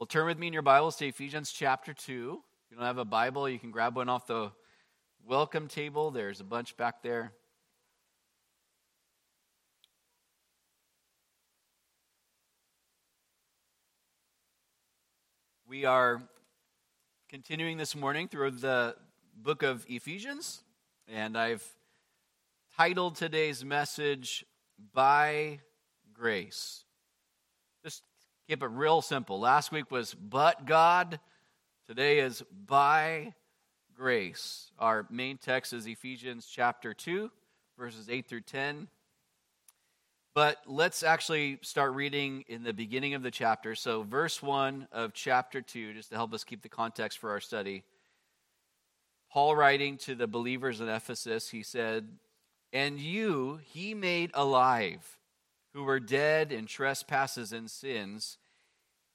Well, turn with me in your Bibles to Ephesians chapter 2. If you don't have a Bible, you can grab one off the welcome table. There's a bunch back there. We are continuing this morning through the book of Ephesians, and I've titled today's message, By Grace. Keep it real simple. Last week was But God, today is By Grace. Our main text is Ephesians chapter 2, verses 8 through 10. But let's actually start reading in the beginning of the chapter. So, verse 1 of chapter 2, just to help us keep the context for our study. Paul writing to the believers in Ephesus, he said, And you he made alive, who were dead in trespasses and sins,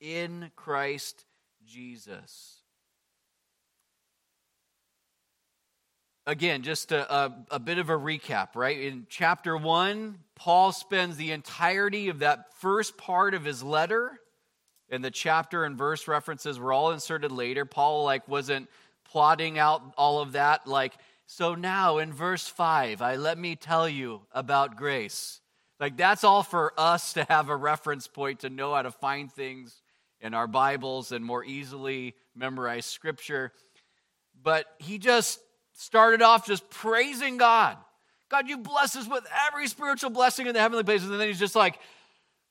in Christ Jesus. again, just a, a, a, bit of a recap, right? In chapter one, Paul spends the entirety of that first part of his letter, and the chapter and verse references were all inserted later. Paul like wasn't plotting out all of that, like, so now in verse five, I let me tell you about grace. Like that's all for us to have a reference point to know how to find things in our Bibles and more easily memorize scripture. But he just started off just praising God. God, you bless us with every spiritual blessing in the heavenly places. And then he's just like,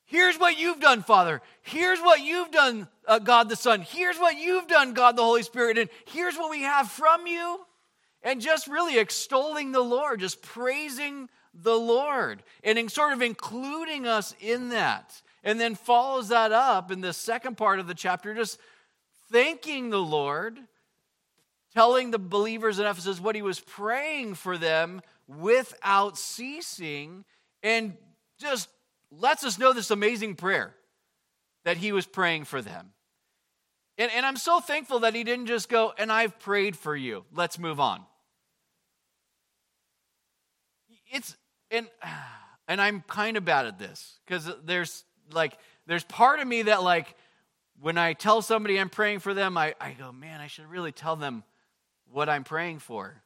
here's what you've done, Father. Here's what you've done, uh, God the Son. Here's what you've done, God the Holy Spirit. And here's what we have from you. And just really extolling the Lord, just praising the Lord, and sort of including us in that. And then follows that up in the second part of the chapter, just thanking the Lord telling the believers in Ephesus what he was praying for them without ceasing, and just lets us know this amazing prayer that he was praying for them. And, and I'm so thankful that he didn't just go, and I've prayed for you. Let's move on. It's, and, and I'm kind of bad at this because there's like, there's part of me that, like, when I tell somebody I'm praying for them, I, I go, man, I should really tell them what I'm praying for.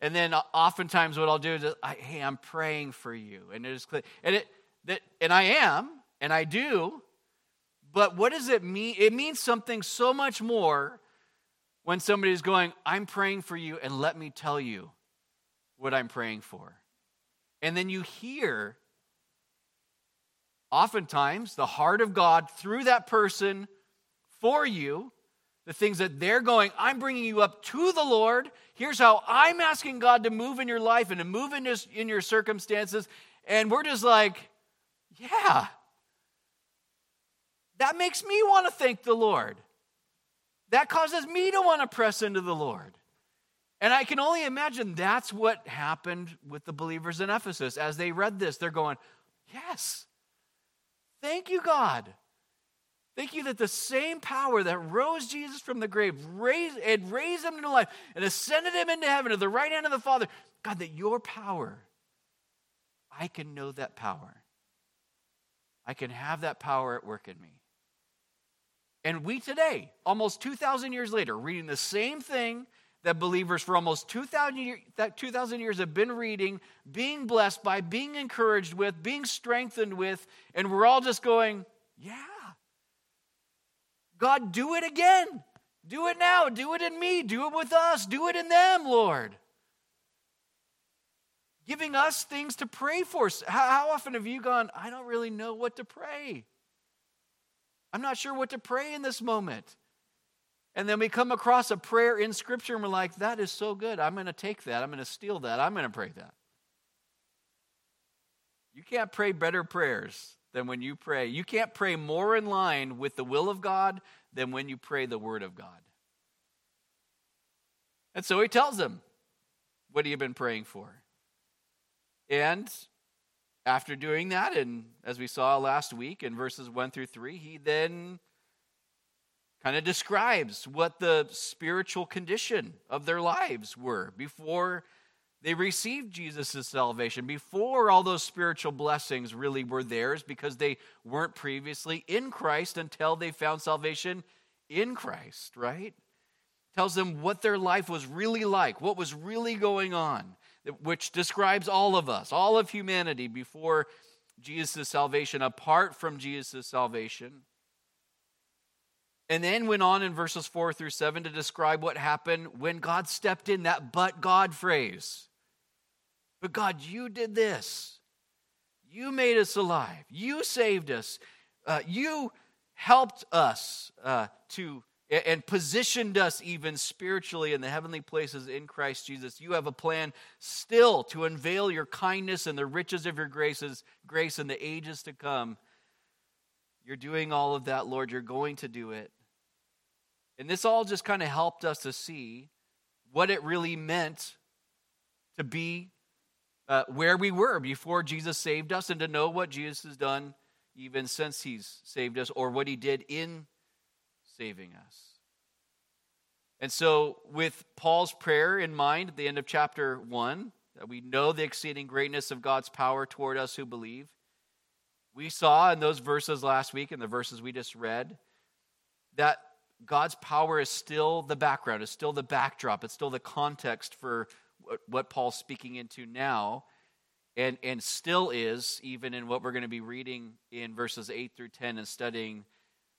And then oftentimes what I'll do is, I, hey, I'm praying for you. And it is clear. And, it, that, and I am, and I do. But what does it mean? It means something so much more when somebody is going, I'm praying for you, and let me tell you what I'm praying for. And then you hear, oftentimes, the heart of God through that person for you the things that they're going, I'm bringing you up to the Lord. Here's how I'm asking God to move in your life and to move in, in your circumstances. And we're just like, yeah, that makes me want to thank the Lord. That causes me to want to press into the Lord. And I can only imagine that's what happened with the believers in Ephesus. As they read this, they're going, Yes, thank you, God. Thank you that the same power that rose Jesus from the grave raised, and raised him to life and ascended him into heaven at the right hand of the Father, God, that your power, I can know that power. I can have that power at work in me. And we today, almost 2,000 years later, reading the same thing that believers for almost 2,000 years have been reading, being blessed by, being encouraged with, being strengthened with, and we're all just going, yeah, God, do it again. Do it now. Do it in me. Do it with us. Do it in them, Lord. Giving us things to pray for. How, how often have you gone, I don't really know what to pray? I'm not sure what to pray in this moment. And then we come across a prayer in Scripture and we're like, that is so good. I'm going to take that. I'm going to steal that. I'm going to pray that. You can't pray better prayers than when you pray. You can't pray more in line with the will of God than when you pray the Word of God. And so he tells them, What have you been praying for? And after doing that, and as we saw last week in verses 1 through 3, he then kind of describes what the spiritual condition of their lives were before they received Jesus' salvation, before all those spiritual blessings really were theirs because they weren't previously in Christ until they found salvation in Christ, right? Tells them what their life was really like, what was really going on, which describes all of us, all of humanity before Jesus' salvation, apart from Jesus' salvation. And then went on in verses 4 through 7 to describe what happened when God stepped in, that but God phrase. But God, you did this. You made us alive. You saved us. Uh, you helped us uh, to and positioned us even spiritually in the heavenly places in Christ Jesus. You have a plan still to unveil your kindness and the riches of your graces, grace in the ages to come. You're doing all of that, Lord. You're going to do it. And this all just kind of helped us to see what it really meant to be uh, where we were before Jesus saved us and to know what Jesus has done even since he's saved us or what he did in saving us. And so, with Paul's prayer in mind at the end of chapter 1, that we know the exceeding greatness of God's power toward us who believe, we saw in those verses last week, in the verses we just read, that God's power is still the background, is still the backdrop, it's still the context for what Paul's speaking into now, and, and still is, even in what we're going to be reading in verses 8 through 10 and studying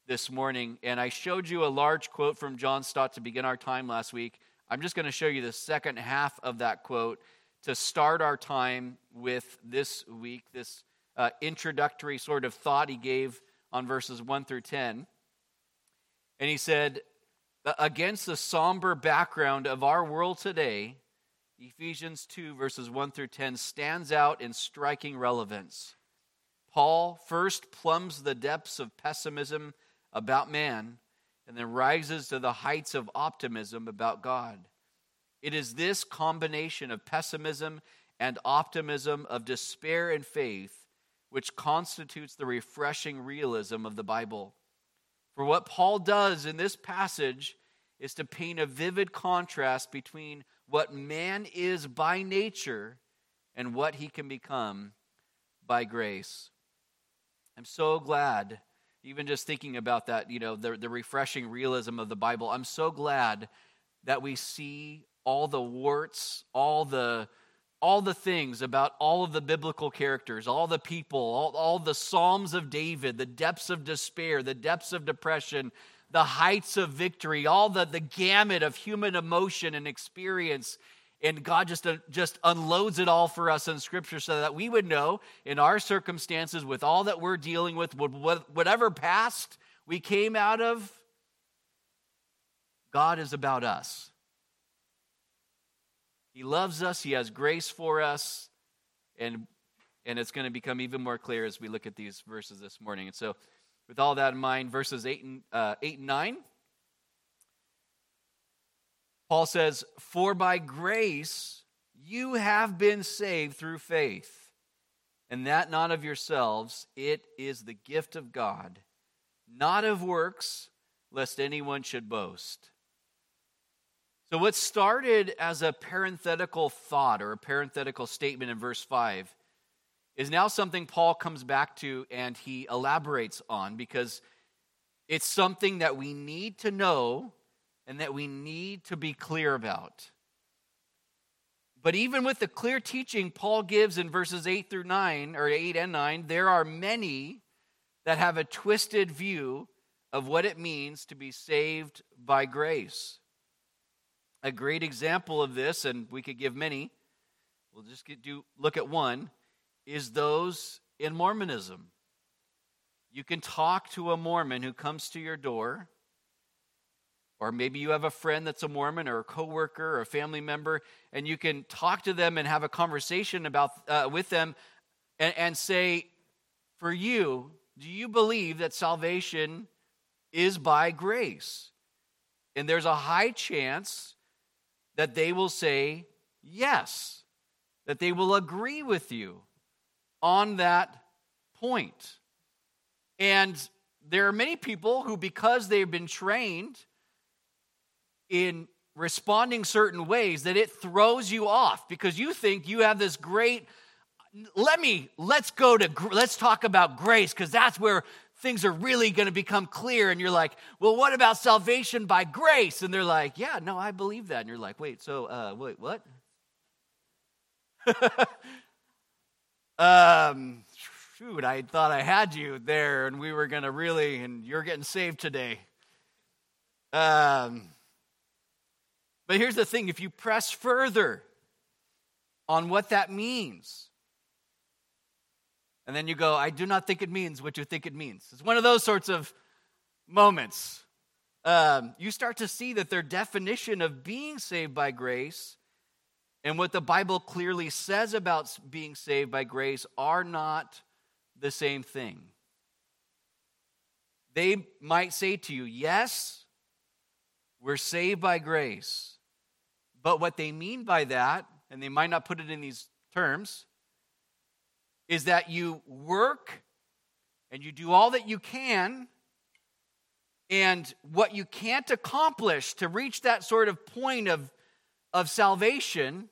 this morning. And I showed you a large quote from John Stott to begin our time last week. I'm just going to show you the second half of that quote to start our time with this week, this uh, introductory sort of thought he gave on verses 1 through 10. And he said, Against the somber background of our world today, Ephesians 2, verses 1 through 10, stands out in striking relevance. Paul first plumbs the depths of pessimism about man and then rises to the heights of optimism about God. It is this combination of pessimism and optimism, of despair and faith, which constitutes the refreshing realism of the Bible. For what Paul does in this passage is to paint a vivid contrast between what man is by nature and what he can become by grace. I'm so glad, even just thinking about that, you know, the, the refreshing realism of the Bible, I'm so glad that we see all the warts, all the all the things about all of the biblical characters, all the people, all, all the Psalms of David, the depths of despair, the depths of depression, the heights of victory, all the, the gamut of human emotion and experience. And God just, uh, just unloads it all for us in Scripture so that we would know in our circumstances, with all that we're dealing with, whatever past we came out of, God is about us. He loves us, He has grace for us, and, and it's going to become even more clear as we look at these verses this morning. And so, with all that in mind, verses 8 and, uh, 8 and 9, Paul says, For by grace you have been saved through faith, and that not of yourselves, it is the gift of God, not of works, lest anyone should boast. So, what started as a parenthetical thought or a parenthetical statement in verse 5 is now something Paul comes back to and he elaborates on because it's something that we need to know and that we need to be clear about. But even with the clear teaching Paul gives in verses 8 through 9, or 8 and 9, there are many that have a twisted view of what it means to be saved by grace. A great example of this, and we could give many, we'll just get, do, look at one, is those in Mormonism. You can talk to a Mormon who comes to your door, or maybe you have a friend that's a Mormon, or a coworker, or a family member, and you can talk to them and have a conversation about uh, with them, and, and say, "For you, do you believe that salvation is by grace?" And there's a high chance that they will say yes, that they will agree with you on that point. And there are many people who, because they've been trained in responding certain ways, that it throws you off because you think you have this great. Let me, let's go to, let's talk about grace because that's where things are really going to become clear. And you're like, well, what about salvation by grace? And they're like, yeah, no, I believe that. And you're like, wait, so, uh, wait, what? um, shoot, I thought I had you there and we were going to really, and you're getting saved today. Um, but here's the thing if you press further on what that means, and then you go, I do not think it means what you think it means. It's one of those sorts of moments. Um, you start to see that their definition of being saved by grace and what the Bible clearly says about being saved by grace are not the same thing. They might say to you, Yes, we're saved by grace. But what they mean by that, and they might not put it in these terms, is that you work and you do all that you can. And what you can't accomplish to reach that sort of point of, of salvation,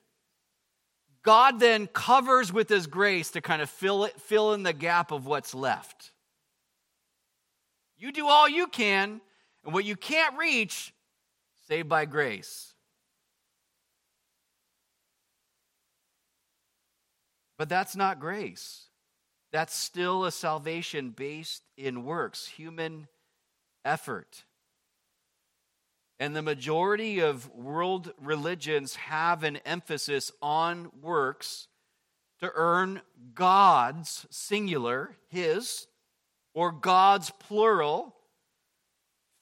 God then covers with His grace to kind of fill, it, fill in the gap of what's left. You do all you can, and what you can't reach, saved by grace. But that's not grace. That's still a salvation based in works, human effort. And the majority of world religions have an emphasis on works to earn God's singular, His, or God's plural,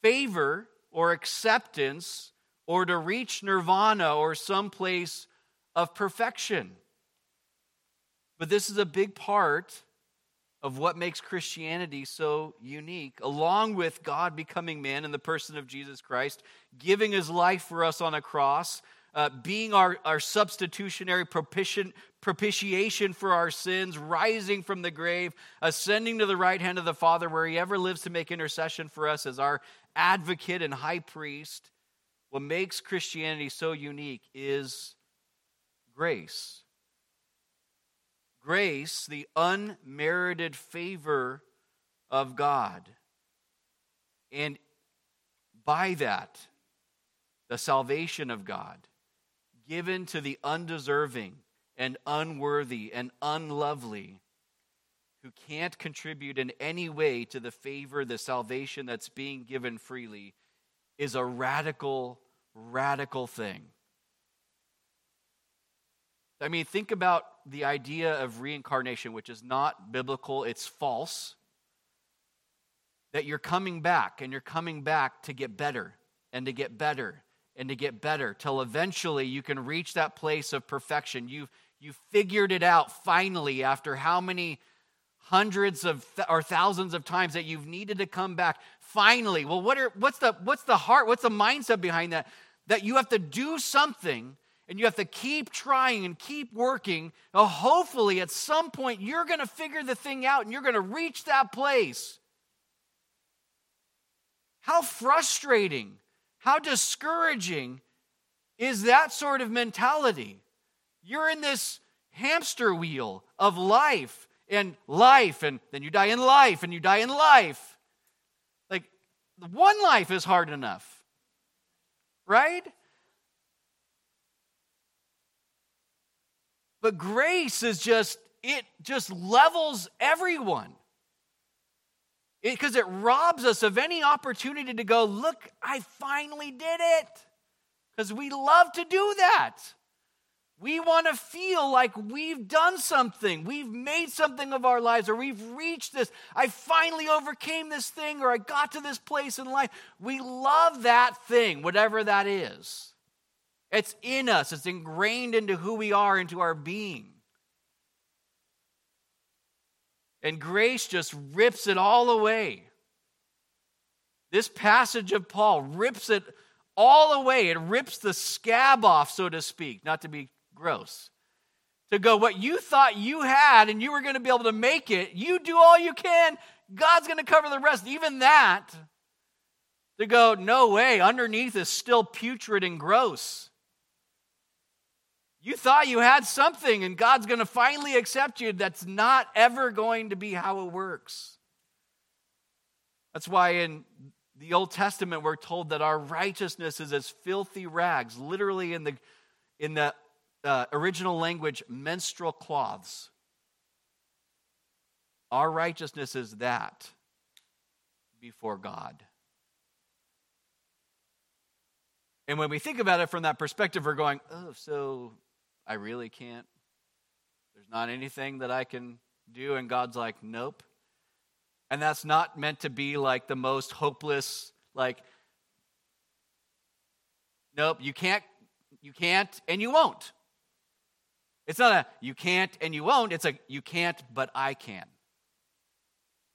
favor or acceptance, or to reach nirvana or some place of perfection. But this is a big part of what makes Christianity so unique, along with God becoming man in the person of Jesus Christ, giving his life for us on a cross, uh, being our, our substitutionary propitiation, propitiation for our sins, rising from the grave, ascending to the right hand of the Father, where he ever lives to make intercession for us as our advocate and high priest. What makes Christianity so unique is grace grace, the unmerited favor of God. And by that, the salvation of God given to the undeserving and unworthy and unlovely who can't contribute in any way to the favor, the salvation that's being given freely is a radical, radical thing. I mean, think about the idea of reincarnation, which is not biblical, it's false. That you're coming back and you're coming back to get better and to get better and to get better till eventually you can reach that place of perfection. You've, you've figured it out finally after how many hundreds of th- or thousands of times that you've needed to come back. Finally, well, what are, what's, the, what's the heart, what's the mindset behind that? That you have to do something and you have to keep trying and keep working. Now, hopefully, at some point, you're going to figure the thing out and you're going to reach that place. How frustrating, how discouraging is that sort of mentality? You're in this hamster wheel of life and life, and then you die in life, and you die in life. Like, one life is hard enough, right? But grace is just, it just levels everyone. because it, it robs us of any opportunity to go, look, I finally did it. Because we love to do that. We want to feel like we've done something. We've made something of our lives, or we've reached this. I finally overcame this thing, or I got to this place in life. We love that thing, whatever that is. It's in us, it's ingrained into who we are, into our being. And grace just rips it all away. This passage of Paul rips it all away. It rips the scab off, so to speak, not to be gross. To go, what you thought you had and you were going to be able to make it, you do all you can. God's going to cover the rest. Even that, to go, no way, underneath is still putrid and gross. You thought you had something and God's going to finally accept you. That's not ever going to be how it works. That's why in the Old Testament we're told that our righteousness is as filthy rags, literally in the in the uh, original language, menstrual cloths. Our righteousness is that before God. And when we think about it from that perspective, we're going, oh, so I really can't. There's not anything that I can do. And God's like, nope. And that's not meant to be like the most hopeless, like, nope, you can't, you can't, and you won't. It's not a you can't and you won't. It's a you can't, but I can.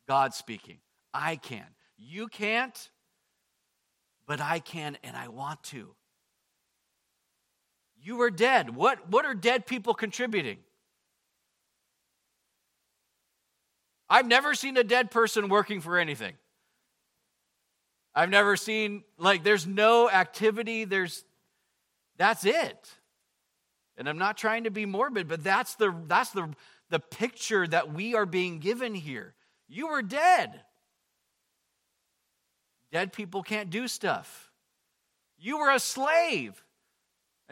God speaking. I can. You can't, but I can and I want to. You are dead. What, what are dead people contributing? I've never seen a dead person working for anything. I've never seen, like, there's no activity, there's, that's it. And I'm not trying to be morbid, but that's the, that's the, the picture that we are being given here. You were dead. Dead people can't do stuff. You were a slave,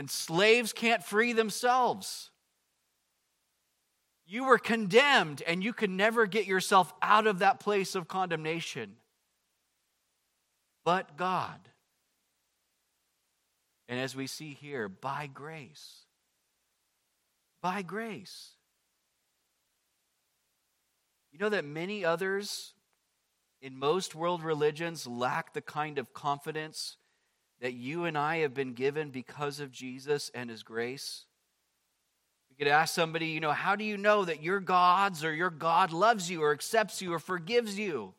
and slaves can't free themselves. You were condemned, and you could never get yourself out of that place of condemnation. But God. And as we see here, by grace, by grace. You know that many others in most world religions lack the kind of confidence that you and I have been given because of Jesus and his grace? We could ask somebody, you know, how do you know that your God's or your God loves you or accepts you or forgives you?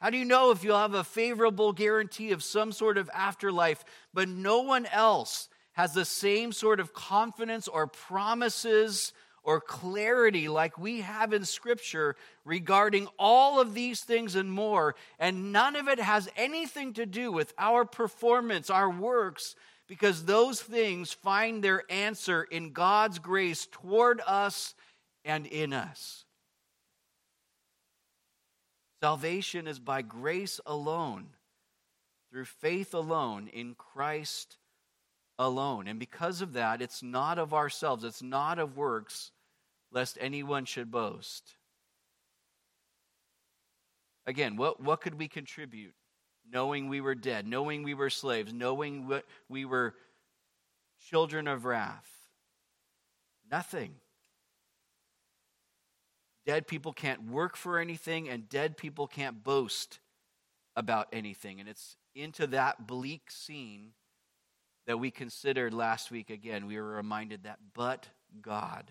How do you know if you'll have a favorable guarantee of some sort of afterlife, but no one else has the same sort of confidence or promises or clarity like we have in Scripture regarding all of these things and more. And none of it has anything to do with our performance, our works, because those things find their answer in God's grace toward us and in us. Salvation is by grace alone, through faith alone, in Christ alone. And because of that, it's not of ourselves, it's not of works, lest anyone should boast. Again, what, what could we contribute? Knowing we were dead, knowing we were slaves, knowing what we were children of wrath. Nothing. Dead people can't work for anything, and dead people can't boast about anything. And it's into that bleak scene that we considered last week again, we were reminded that but God,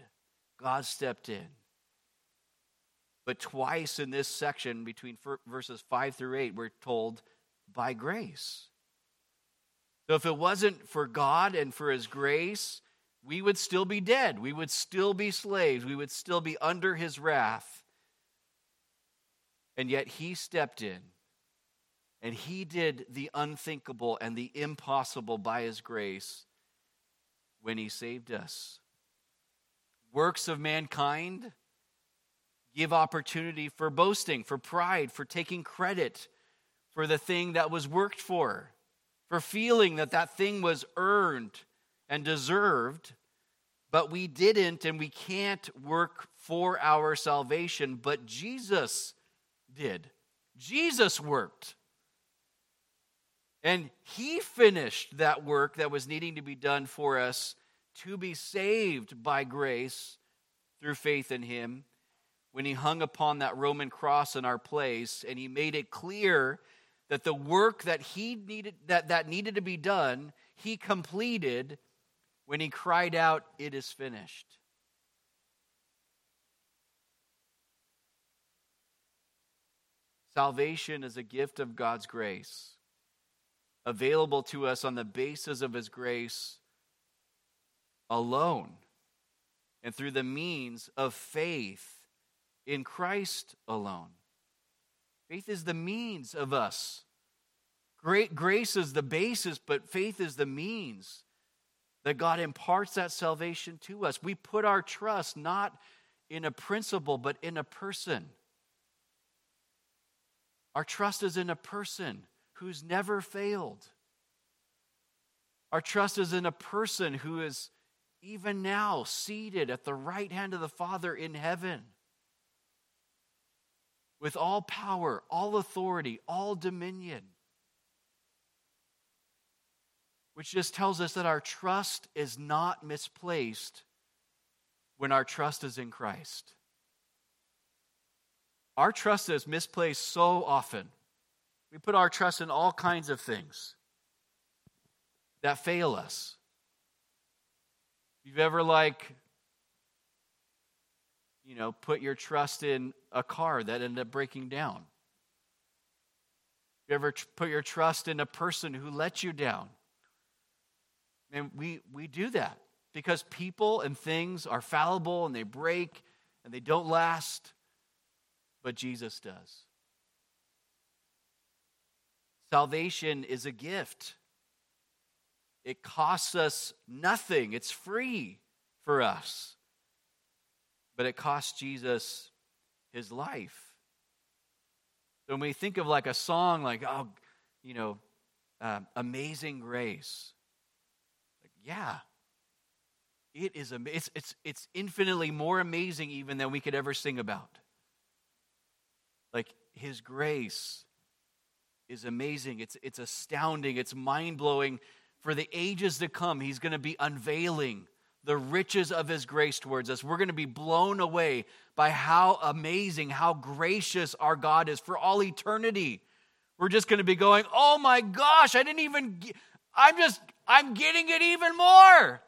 God stepped in. But twice in this section, between verses 5 through 8, we're told by grace. So if it wasn't for God and for His grace, we would still be dead. We would still be slaves. We would still be under His wrath. And yet He stepped in and he did the unthinkable and the impossible by his grace when he saved us. Works of mankind give opportunity for boasting, for pride, for taking credit for the thing that was worked for, for feeling that that thing was earned and deserved, but we didn't and we can't work for our salvation, but Jesus did. Jesus worked. And he finished that work that was needing to be done for us to be saved by grace through faith in him when he hung upon that Roman cross in our place and he made it clear that the work that he needed that, that needed to be done he completed when he cried out it is finished. Salvation is a gift of God's grace available to us on the basis of his grace alone and through the means of faith in Christ alone. Faith is the means of us. Great grace is the basis, but faith is the means that God imparts that salvation to us. We put our trust not in a principle, but in a person. Our trust is in a person who's never failed. Our trust is in a person who is even now seated at the right hand of the Father in heaven with all power, all authority, all dominion. Which just tells us that our trust is not misplaced when our trust is in Christ. Our trust is misplaced so often. We put our trust in all kinds of things that fail us. You've ever like you know, put your trust in a car that ended up breaking down? You ever tr- put your trust in a person who let you down? And we, we do that because people and things are fallible and they break and they don't last, but Jesus does. Salvation is a gift. It costs us nothing, it's free for us but it cost Jesus his life. So when we think of like a song like, oh, you know, uh, Amazing Grace, like, yeah, it is, it's, it's, it's infinitely more amazing even than we could ever sing about. Like, his grace is amazing. It's, it's astounding. It's mind blowing. For the ages to come, he's going to be unveiling the riches of his grace towards us. We're going to be blown away by how amazing, how gracious our God is for all eternity. We're just going to be going, oh my gosh, I didn't even, I'm just, I'm getting it even more.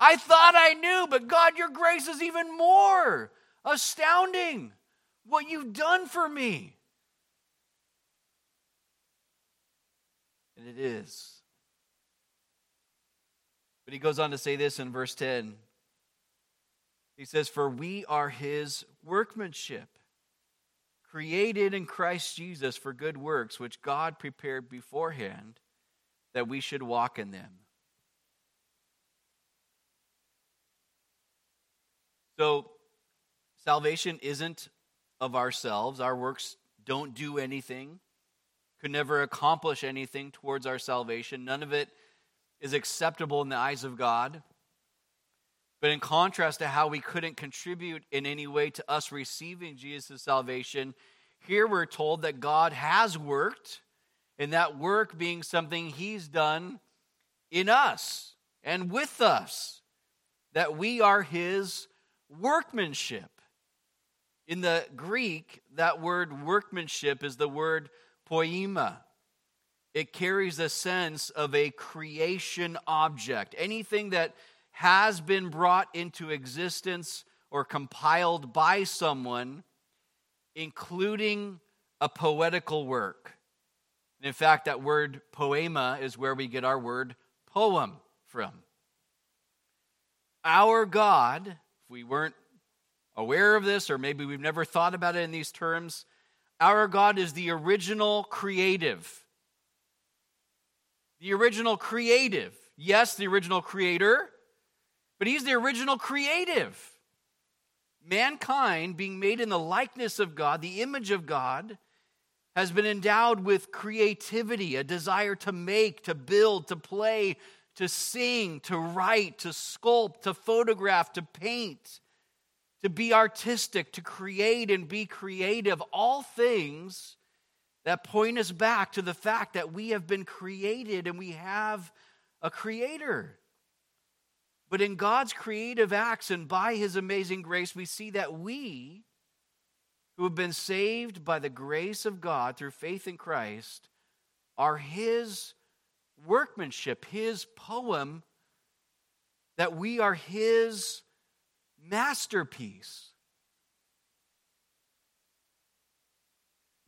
I thought I knew, but God, your grace is even more astounding. What you've done for me. And it is. But he goes on to say this in verse 10. He says, For we are his workmanship, created in Christ Jesus for good works, which God prepared beforehand that we should walk in them. So, salvation isn't of ourselves. Our works don't do anything, could never accomplish anything towards our salvation. None of it is acceptable in the eyes of God. But in contrast to how we couldn't contribute in any way to us receiving Jesus' salvation, here we're told that God has worked, and that work being something He's done in us and with us, that we are His workmanship. In the Greek, that word workmanship is the word poema it carries a sense of a creation object. Anything that has been brought into existence or compiled by someone, including a poetical work. And in fact, that word poema is where we get our word poem from. Our God, if we weren't aware of this, or maybe we've never thought about it in these terms, our God is the original creative the original creative. Yes, the original creator, but he's the original creative. Mankind, being made in the likeness of God, the image of God, has been endowed with creativity, a desire to make, to build, to play, to sing, to write, to sculpt, to photograph, to paint, to be artistic, to create and be creative. All things that point us back to the fact that we have been created and we have a creator. But in God's creative acts and by his amazing grace, we see that we, who have been saved by the grace of God through faith in Christ, are his workmanship, his poem, that we are his masterpiece.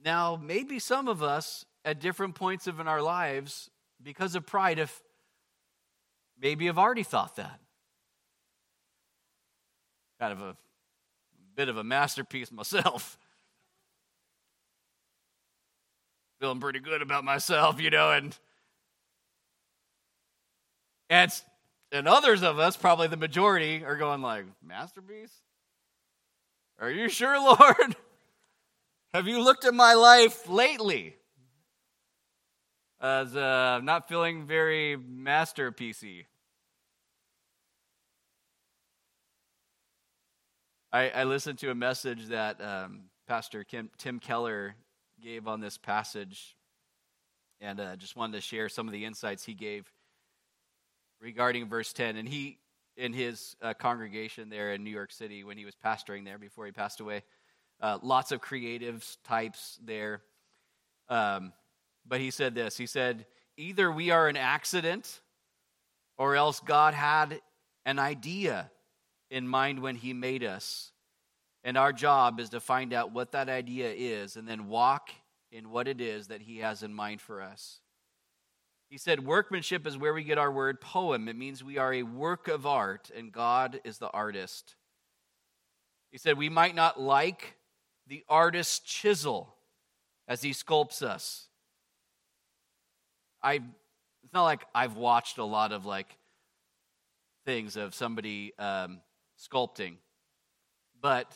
Now, maybe some of us at different points of in our lives, because of pride, if maybe have already thought that. Kind of a bit of a masterpiece myself. Feeling pretty good about myself, you know, and and and others of us, probably the majority, are going like, masterpiece? Are you sure, Lord? Have you looked at my life lately? As uh, not feeling very masterpiecey. I, I listened to a message that um, Pastor Kim, Tim Keller gave on this passage, and uh, just wanted to share some of the insights he gave regarding verse 10. And he, in his uh, congregation there in New York City, when he was pastoring there before he passed away, uh, lots of creative types there. Um, but he said this He said, Either we are an accident, or else God had an idea in mind when He made us. And our job is to find out what that idea is and then walk in what it is that He has in mind for us. He said, Workmanship is where we get our word poem. It means we are a work of art, and God is the artist. He said, We might not like the artist's chisel as he sculpts us. I it's not like I've watched a lot of like things of somebody um, sculpting, but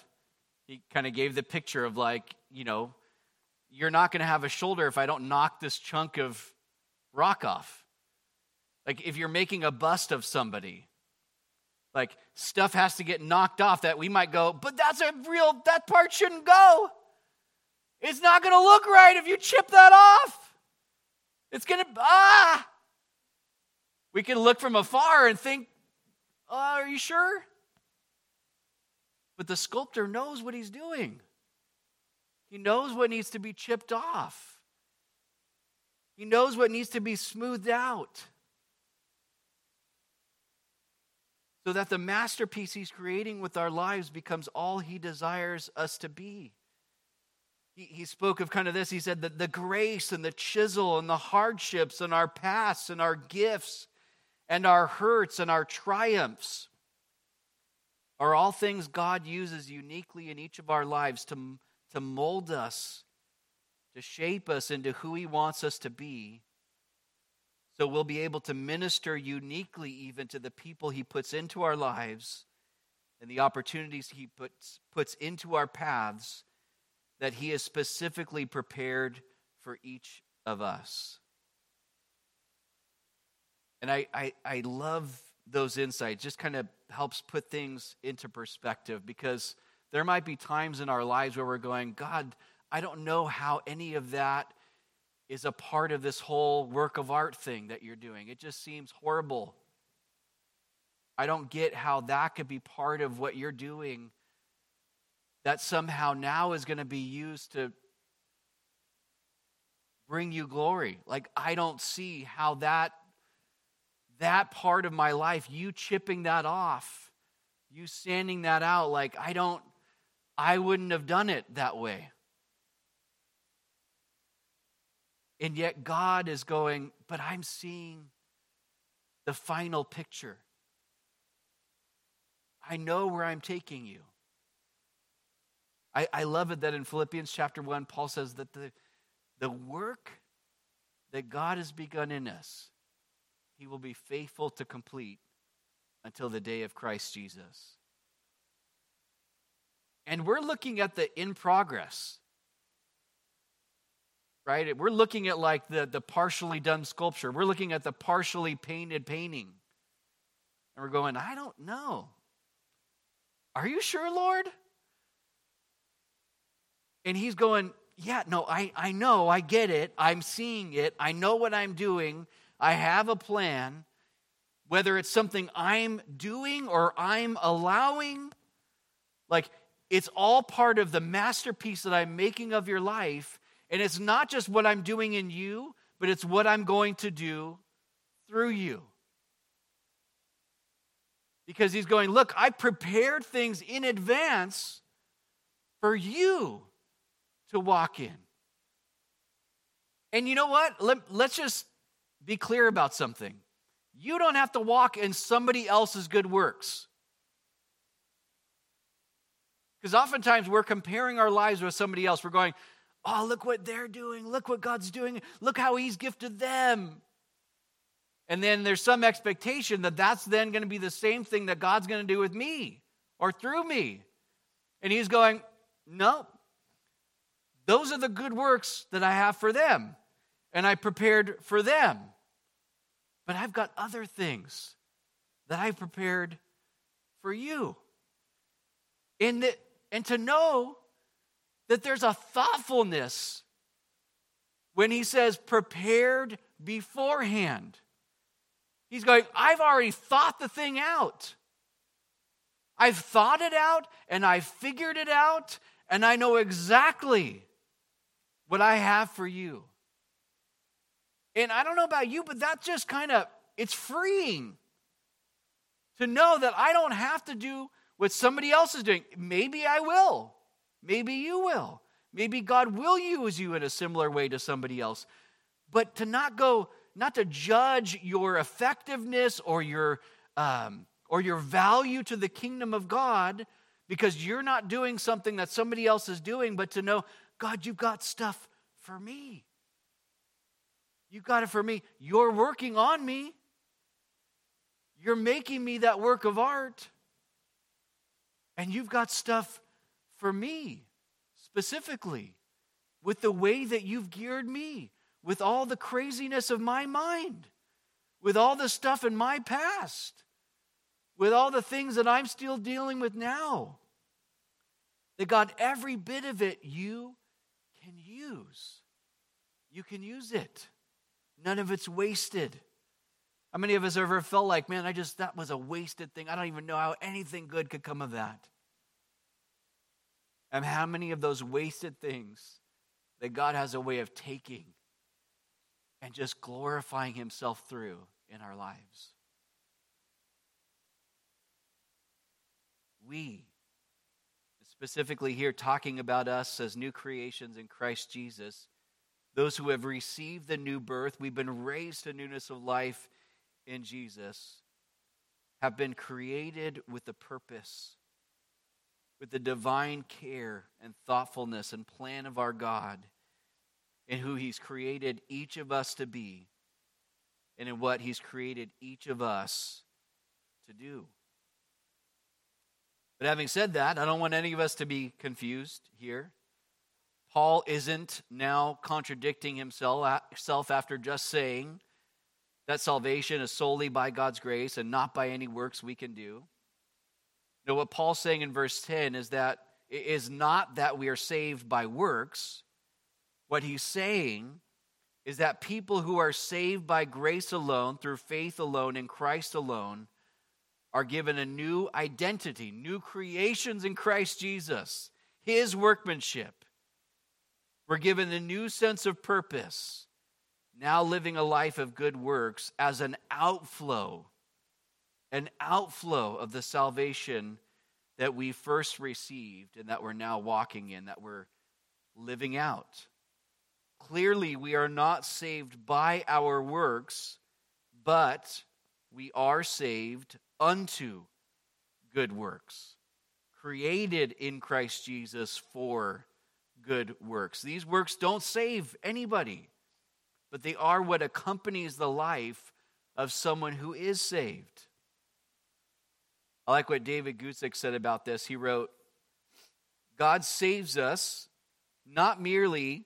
he kind of gave the picture of like you know you're not going to have a shoulder if I don't knock this chunk of rock off. Like if you're making a bust of somebody, like stuff has to get knocked off that we might go, but that's a real, that part shouldn't go. It's not going to look right if you chip that off. It's going to, ah. We can look from afar and think, oh, are you sure? But the sculptor knows what he's doing. He knows what needs to be chipped off. He knows what needs to be smoothed out. So that the masterpiece he's creating with our lives becomes all he desires us to be. He, he spoke of kind of this. He said that the grace and the chisel and the hardships and our pasts and our gifts and our hurts and our triumphs are all things God uses uniquely in each of our lives to, to mold us, to shape us into who he wants us to be so we'll be able to minister uniquely even to the people he puts into our lives and the opportunities he puts, puts into our paths that he has specifically prepared for each of us. And I, I, I love those insights, just kind of helps put things into perspective because there might be times in our lives where we're going, God, I don't know how any of that is a part of this whole work of art thing that you're doing. It just seems horrible. I don't get how that could be part of what you're doing that somehow now is going to be used to bring you glory. Like I don't see how that that part of my life, you chipping that off, you sanding that out, like I don't I wouldn't have done it that way. And yet God is going, but I'm seeing the final picture. I know where I'm taking you. I, I love it that in Philippians chapter 1, Paul says that the, the work that God has begun in us, he will be faithful to complete until the day of Christ Jesus. And we're looking at the in progress right? We're looking at like the, the partially done sculpture, we're looking at the partially painted painting. And we're going, I don't know. Are you sure, Lord? And he's going, yeah, no, I, I know, I get it. I'm seeing it. I know what I'm doing. I have a plan. Whether it's something I'm doing or I'm allowing, like it's all part of the masterpiece that I'm making of your life. And it's not just what I'm doing in you, but it's what I'm going to do through you. Because he's going, Look, I prepared things in advance for you to walk in. And you know what? Let, let's just be clear about something. You don't have to walk in somebody else's good works. Because oftentimes we're comparing our lives with somebody else. We're going, oh, look what they're doing. Look what God's doing. Look how He's gifted them. And then there's some expectation that that's then going to be the same thing that God's going to do with me or through me. And He's going, no. Those are the good works that I have for them. And I prepared for them. But I've got other things that I've prepared for you. In the, and to know that there's a thoughtfulness when he says prepared beforehand. He's going, I've already thought the thing out. I've thought it out and I've figured it out and I know exactly what I have for you. And I don't know about you, but that just kind of it's freeing to know that I don't have to do what somebody else is doing. Maybe I will. Maybe you will. Maybe God will use you in a similar way to somebody else. But to not go, not to judge your effectiveness or your um, or your value to the kingdom of God because you're not doing something that somebody else is doing, but to know, God, you've got stuff for me. You got it for me. You're working on me. You're making me that work of art. And you've got stuff for me specifically with the way that you've geared me, with all the craziness of my mind, with all the stuff in my past, with all the things that I'm still dealing with now. That God, every bit of it you can use. You can use it. None of it's wasted. How many of us ever felt like, man, I just, that was a wasted thing. I don't even know how anything good could come of that. And how many of those wasted things that God has a way of taking and just glorifying Himself through in our lives? We, specifically here talking about us as new creations in Christ Jesus, those who have received the new birth, we've been raised to newness of life in Jesus have been created with a purpose, with the divine care and thoughtfulness and plan of our God, in who He's created each of us to be, and in what He's created each of us to do. But having said that, I don't want any of us to be confused here. Paul isn't now contradicting himself uh, after just saying that salvation is solely by God's grace and not by any works we can do. No, what Paul's saying in verse 10 is that it is not that we are saved by works. What he's saying is that people who are saved by grace alone, through faith alone, in Christ alone, are given a new identity, new creations in Christ Jesus, his workmanship. We're given a new sense of purpose now living a life of good works as an outflow, an outflow of the salvation that we first received and that we're now walking in, that we're living out. Clearly, we are not saved by our works, but we are saved unto good works, created in Christ Jesus for good works. These works don't save anybody but they are what accompanies the life of someone who is saved. I like what David Guzik said about this. He wrote, God saves us not merely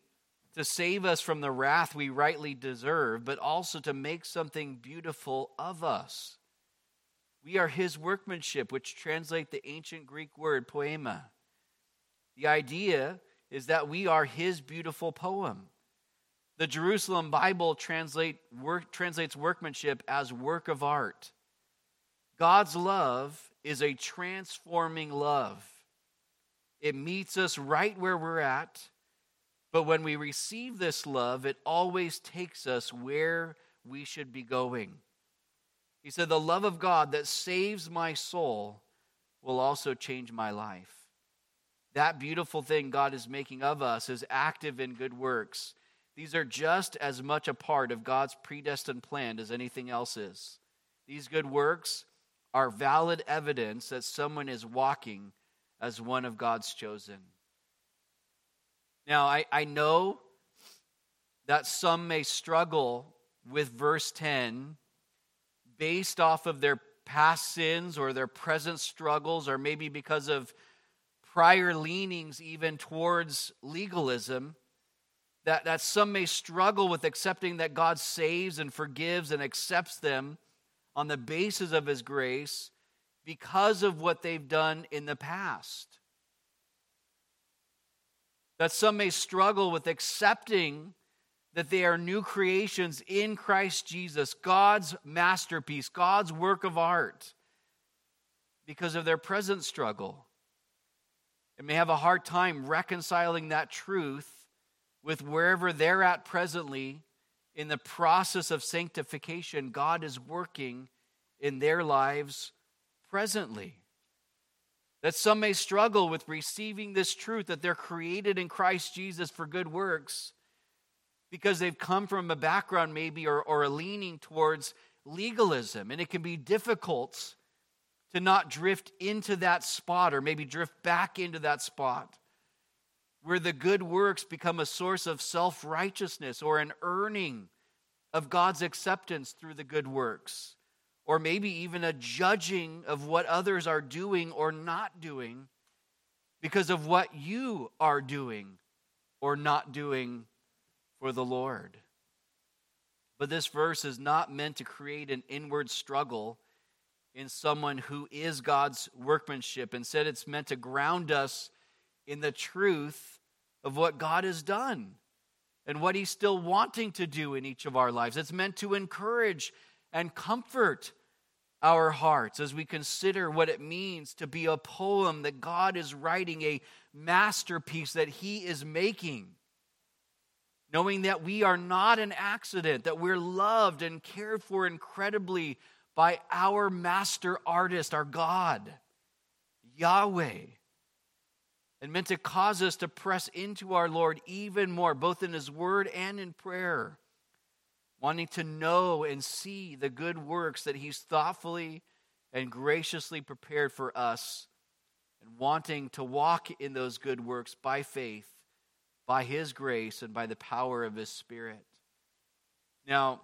to save us from the wrath we rightly deserve, but also to make something beautiful of us. We are his workmanship, which translate the ancient Greek word poiema. The idea is that we are his beautiful poem. The Jerusalem Bible translate, work, translates workmanship as work of art. God's love is a transforming love. It meets us right where we're at, but when we receive this love, it always takes us where we should be going. He said, The love of God that saves my soul will also change my life. That beautiful thing God is making of us is active in good works. These are just as much a part of God's predestined plan as anything else is. These good works are valid evidence that someone is walking as one of God's chosen. Now, I, I know that some may struggle with verse 10 based off of their past sins or their present struggles, or maybe because of prior leanings even towards legalism. That, that some may struggle with accepting that God saves and forgives and accepts them on the basis of His grace because of what they've done in the past. That some may struggle with accepting that they are new creations in Christ Jesus, God's masterpiece, God's work of art, because of their present struggle. And may have a hard time reconciling that truth with wherever they're at presently in the process of sanctification God is working in their lives presently. That some may struggle with receiving this truth that they're created in Christ Jesus for good works because they've come from a background, maybe, or, or a leaning towards legalism. And it can be difficult to not drift into that spot or maybe drift back into that spot where the good works become a source of self righteousness or an earning of God's acceptance through the good works, or maybe even a judging of what others are doing or not doing because of what you are doing or not doing for the Lord. But this verse is not meant to create an inward struggle in someone who is God's workmanship. Instead, it's meant to ground us in the truth of what God has done and what He's still wanting to do in each of our lives. It's meant to encourage and comfort our hearts as we consider what it means to be a poem that God is writing, a masterpiece that He is making knowing that we are not an accident, that we're loved and cared for incredibly by our master artist, our God, Yahweh, and meant to cause us to press into our Lord even more, both in His Word and in prayer, wanting to know and see the good works that He's thoughtfully and graciously prepared for us, and wanting to walk in those good works by faith by His grace and by the power of His Spirit. Now,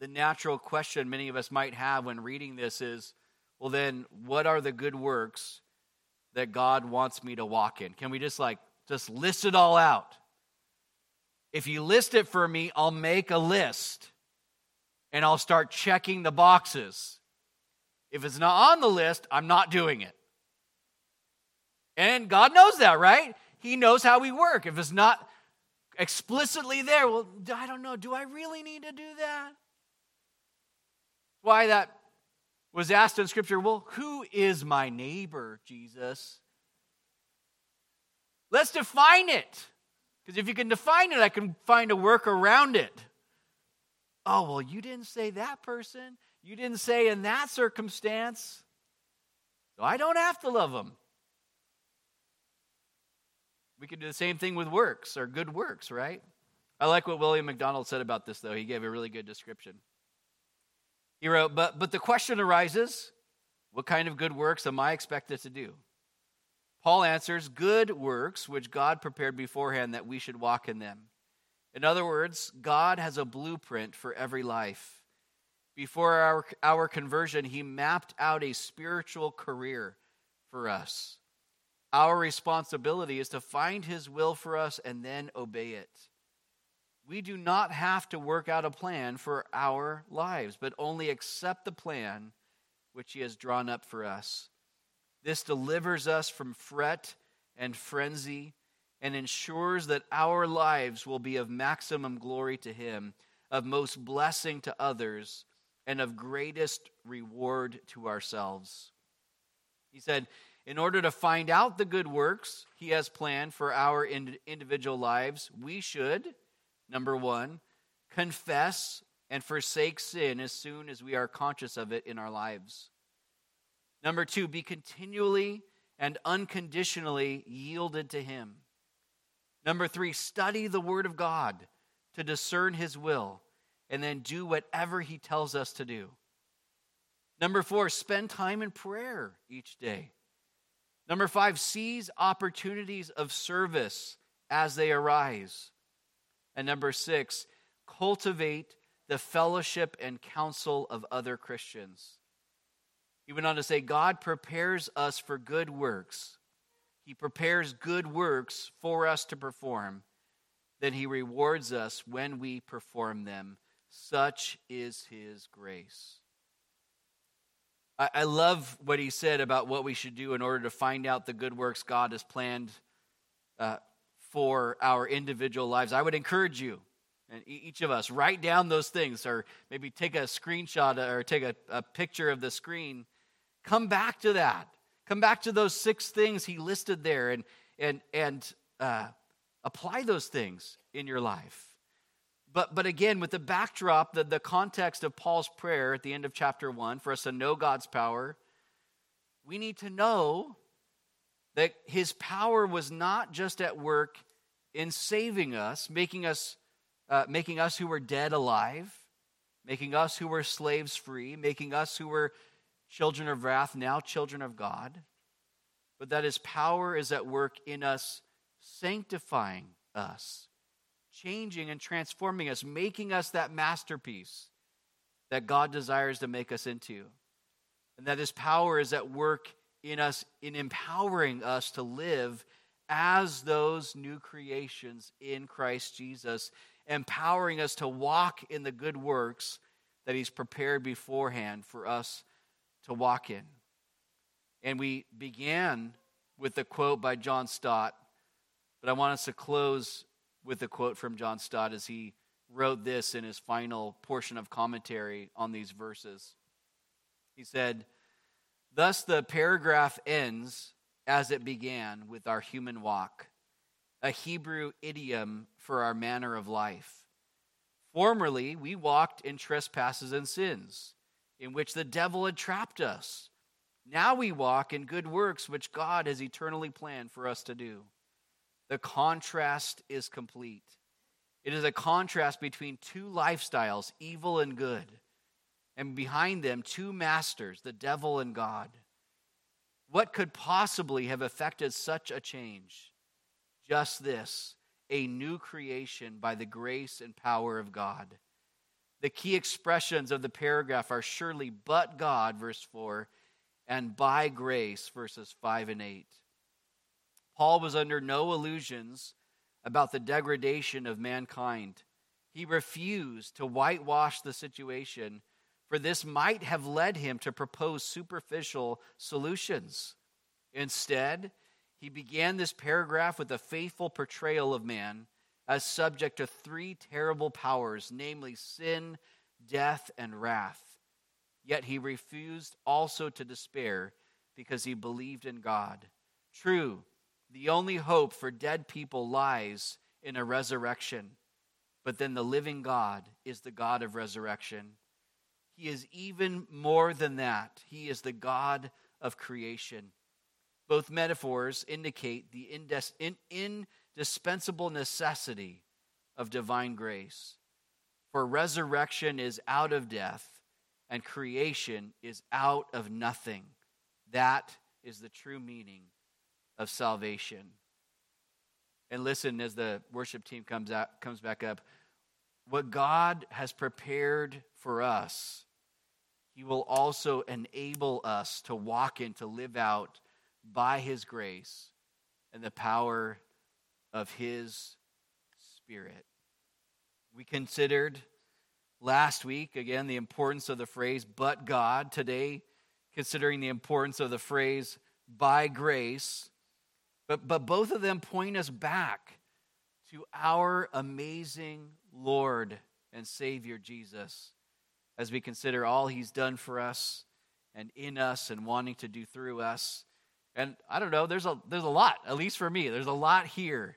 the natural question many of us might have when reading this is well, then, what are the good works that God wants me to walk in? Can we just like, just list it all out? If you list it for me, I'll make a list and I'll start checking the boxes. If it's not on the list, I'm not doing it. And God knows that, right? He knows how we work. If it's not explicitly there, well, I don't know. Do I really need to do that? Why that was asked in Scripture, well, who is my neighbor, Jesus? Let's define it. Because if you can define it, I can find a work around it. Oh, well, you didn't say that person. You didn't say in that circumstance. So I don't have to love them. We could do the same thing with works or good works, right? I like what William MacDonald said about this, though. He gave a really good description. He wrote, But, but the question arises what kind of good works am I expected to do? Paul answers, Good works which God prepared beforehand that we should walk in them. In other words, God has a blueprint for every life. Before our, our conversion, He mapped out a spiritual career for us. Our responsibility is to find His will for us and then obey it. We do not have to work out a plan for our lives, but only accept the plan which He has drawn up for us. This delivers us from fret and frenzy and ensures that our lives will be of maximum glory to Him, of most blessing to others, and of greatest reward to ourselves. He said, in order to find out the good works He has planned for our individual lives, we should, number one, confess and forsake sin as soon as we are conscious of it in our lives. Number two, be continually and unconditionally yielded to Him. Number three, study the Word of God to discern His will and then do whatever He tells us to do. Number four, spend time in prayer each day. Number five, seize opportunities of service as they arise. And number six, cultivate the fellowship and counsel of other Christians. He went on to say, God prepares us for good works. He prepares good works for us to perform. Then he rewards us when we perform them. Such is his grace. I, I love what he said about what we should do in order to find out the good works God has planned uh, for our individual lives. I would encourage you and each of us write down those things or maybe take a screenshot or take a, a picture of the screen. Come back to that. Come back to those six things he listed there and and and uh, apply those things in your life. But but again with the backdrop the, the context of paul's prayer at the end of chapter one for us to know god's power we need to know that his power was not just at work in saving us making us uh, making us who were dead alive, making us who were slaves free, making us who were children of wrath now children of God, but that his power is at work in us, sanctifying us, changing and transforming us, making us that masterpiece that God desires to make us into. And that his power is at work in us, in empowering us to live as those new creations in Christ Jesus empowering us to walk in the good works that He's prepared beforehand for us to walk in. And we began with a quote by John Stott, but I want us to close with a quote from John Stott as he wrote this in his final portion of commentary on these verses. He said, Thus the paragraph ends as it began with our human walk a Hebrew idiom for our manner of life. Formerly, we walked in trespasses and sins, in which the devil had trapped us. Now we walk in good works which God has eternally planned for us to do. The contrast is complete. It is a contrast between two lifestyles, evil and good, and behind them, two masters, the devil and God. What could possibly have affected such a change? just this a new creation by the grace and power of God. The key expressions of the paragraph are surely but God, verse 4, and by grace, verses 5 and 8. Paul was under no illusions about the degradation of mankind. He refused to whitewash the situation, for this might have led him to propose superficial solutions. Instead, he began this paragraph with a faithful portrayal of man as subject to three terrible powers, namely sin, death, and wrath. Yet he refused also to despair because he believed in God. True, the only hope for dead people lies in a resurrection, but then the living God is the God of resurrection. He is even more than that, He is the God of creation. Both metaphors indicate the indispensable necessity of divine grace. For resurrection is out of death, and creation is out of nothing. That is the true meaning of salvation. And listen as the worship team comes out comes back up. What God has prepared for us, He will also enable us to walk in, to live out by His grace and the power of His Spirit. We considered last week, again, the importance of the phrase, but God. Today, considering the importance of the phrase, by grace. But, but both of them point us back to our amazing Lord and Savior Jesus as we consider all he's done for us and in us and wanting to do through us. And I don't know, there's a, there's a lot, at least for me, there's a lot here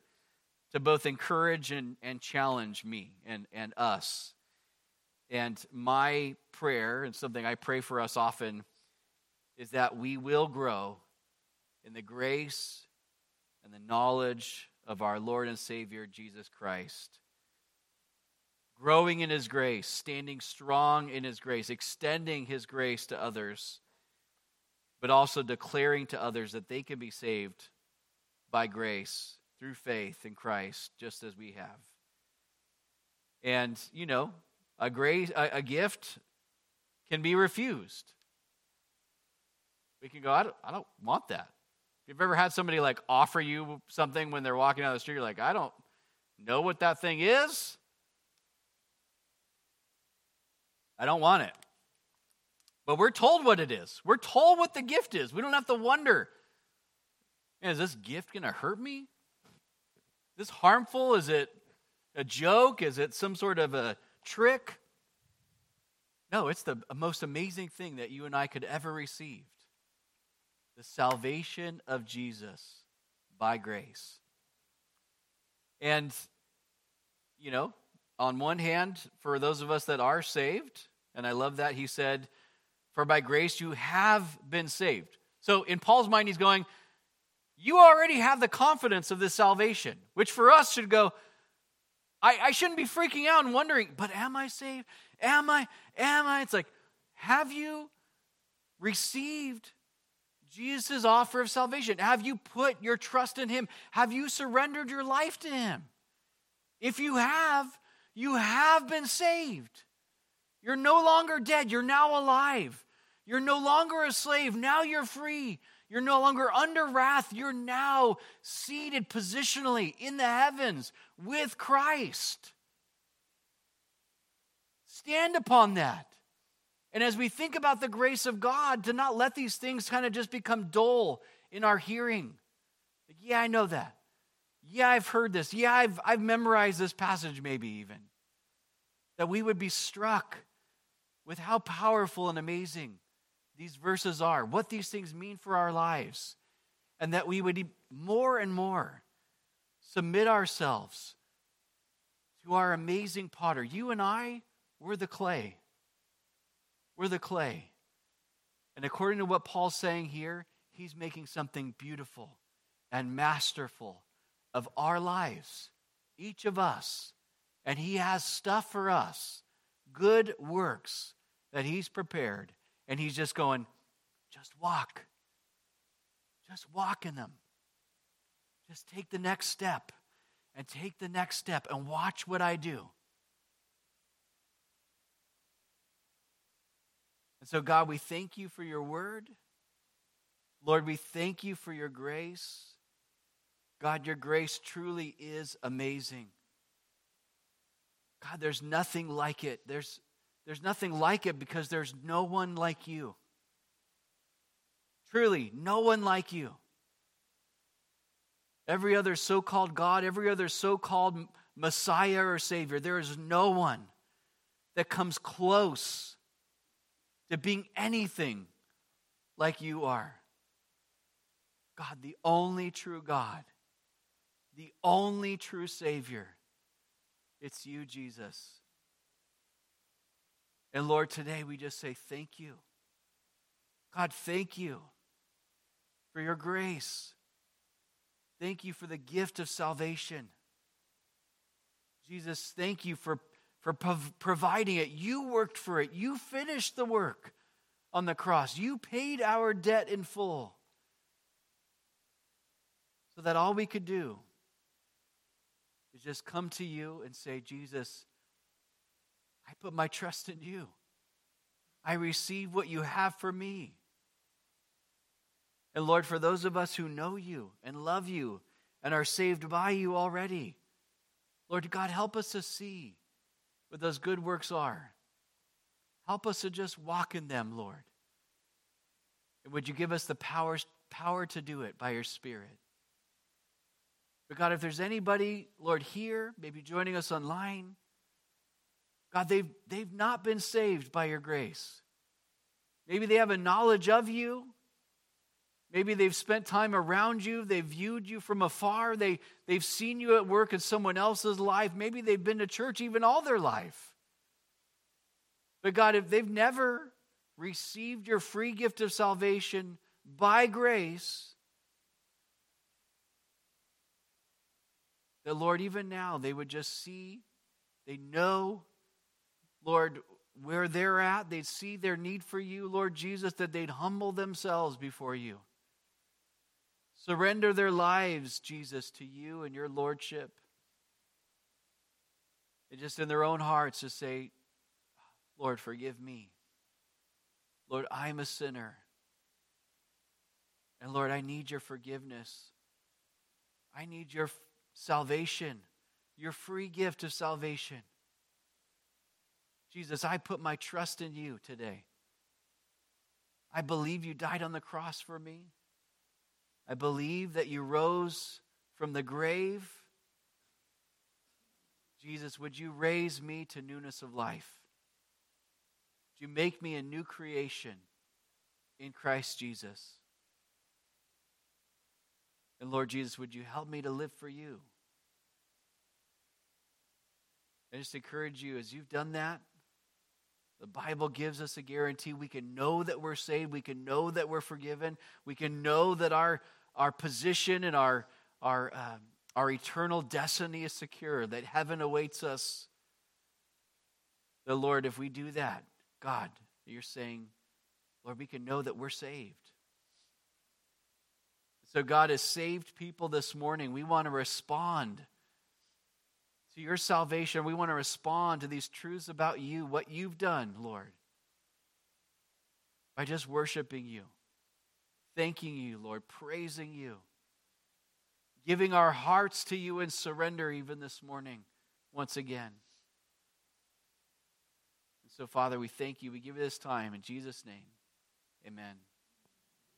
to both encourage and, and challenge me and, and us. And my prayer, and something I pray for us often, is that we will grow in the grace and the knowledge of our Lord and Savior, Jesus Christ. Growing in His grace, standing strong in His grace, extending His grace to others, but also declaring to others that they can be saved by grace through faith in Christ, just as we have. And, you know, a, grace, a, a gift can be refused. We can go, I don't, I don't want that. If you've ever had somebody like offer you something when they're walking down the street, you're like, I don't know what that thing is. I don't want it. But we're told what it is. We're told what the gift is. We don't have to wonder is this gift going to hurt me? Is this harmful? Is it a joke? Is it some sort of a trick? No, it's the most amazing thing that you and I could ever receive the salvation of Jesus by grace. And, you know, on one hand, for those of us that are saved, and I love that he said, For by grace you have been saved. So in Paul's mind, he's going, You already have the confidence of this salvation, which for us should go, I, I shouldn't be freaking out and wondering, but am I saved? Am I? Am I? It's like, have you received Jesus' offer of salvation? Have you put your trust in Him? Have you surrendered your life to Him? If you have, you have been saved. You're no longer dead, you're now alive. You're no longer a slave, now you're free. You're no longer under wrath, you're now seated positionally in the heavens with Christ. Stand upon that. And as we think about the grace of God, to not let these things kind of just become dull in our hearing. Like, yeah, I know that. Yeah, I've heard this. Yeah, I've, I've memorized this passage, maybe even. That we would be struck with how powerful and amazing these verses are, what these things mean for our lives, and that we would more and more submit ourselves to our amazing potter. You and I, we're the clay. We're the clay. And according to what Paul's saying here, he's making something beautiful and masterful of our lives, each of us. And he has stuff for us, good works that he's prepared. And he's just going, just walk. Just walk in them. Just take the next step and take the next step and watch what I do. And so, God, we thank you for your word. Lord, we thank you for your grace. God, your grace truly is amazing. God, there's nothing like it. There's, there's nothing like it because there's no one like you. Truly, no one like you. Every other so called God, every other so called Messiah or Savior, there is no one that comes close to being anything like you are. God, the only true God, the only true Savior. It's you, Jesus. And Lord, today we just say thank you. God, thank you for your grace. Thank you for the gift of salvation. Jesus, thank you for for providing it. You worked for it. You finished the work on the cross. You paid our debt in full. So that all we could do is just come to you and say, Jesus, I put my trust in you. I receive what you have for me. And Lord, for those of us who know you and love you and are saved by you already, Lord God, help us to see what those good works are. Help us to just walk in them, Lord. And would you give us the power, power to do it by your Spirit? But God, if there's anybody, Lord, here, maybe joining us online, God, they've, they've not been saved by your grace. Maybe they have a knowledge of you. Maybe they've spent time around you. They've viewed you from afar. They, they've seen you at work in someone else's life. Maybe they've been to church even all their life. But God, if they've never received your free gift of salvation by grace, that Lord, even now they would just see, they know, Lord, where they're at, they'd see their need for you, Lord Jesus, that they'd humble themselves before you. Surrender their lives, Jesus, to you and your lordship. And just in their own hearts to say, Lord, forgive me. Lord, I'm a sinner. And Lord, I need your forgiveness. I need your salvation, your free gift of salvation. Jesus, I put my trust in you today. I believe you died on the cross for me. I believe that you rose from the grave. Jesus, would you raise me to newness of life? Would you make me a new creation in Christ Jesus? And Lord Jesus, would you help me to live for you? I just encourage you as you've done that. The Bible gives us a guarantee. We can know that we're saved. We can know that we're forgiven. We can know that our, our position and our, our, um, our eternal destiny is secure, that heaven awaits us. The Lord, if we do that, God, you're saying, Lord, we can know that we're saved. So, God has saved people this morning. We want to respond to your salvation. We want to respond to these truths about you, what you've done, Lord, by just worshiping you, thanking you, Lord, praising you, giving our hearts to you in surrender even this morning, once again. And so, Father, we thank you. We give you this time in Jesus' name. Amen.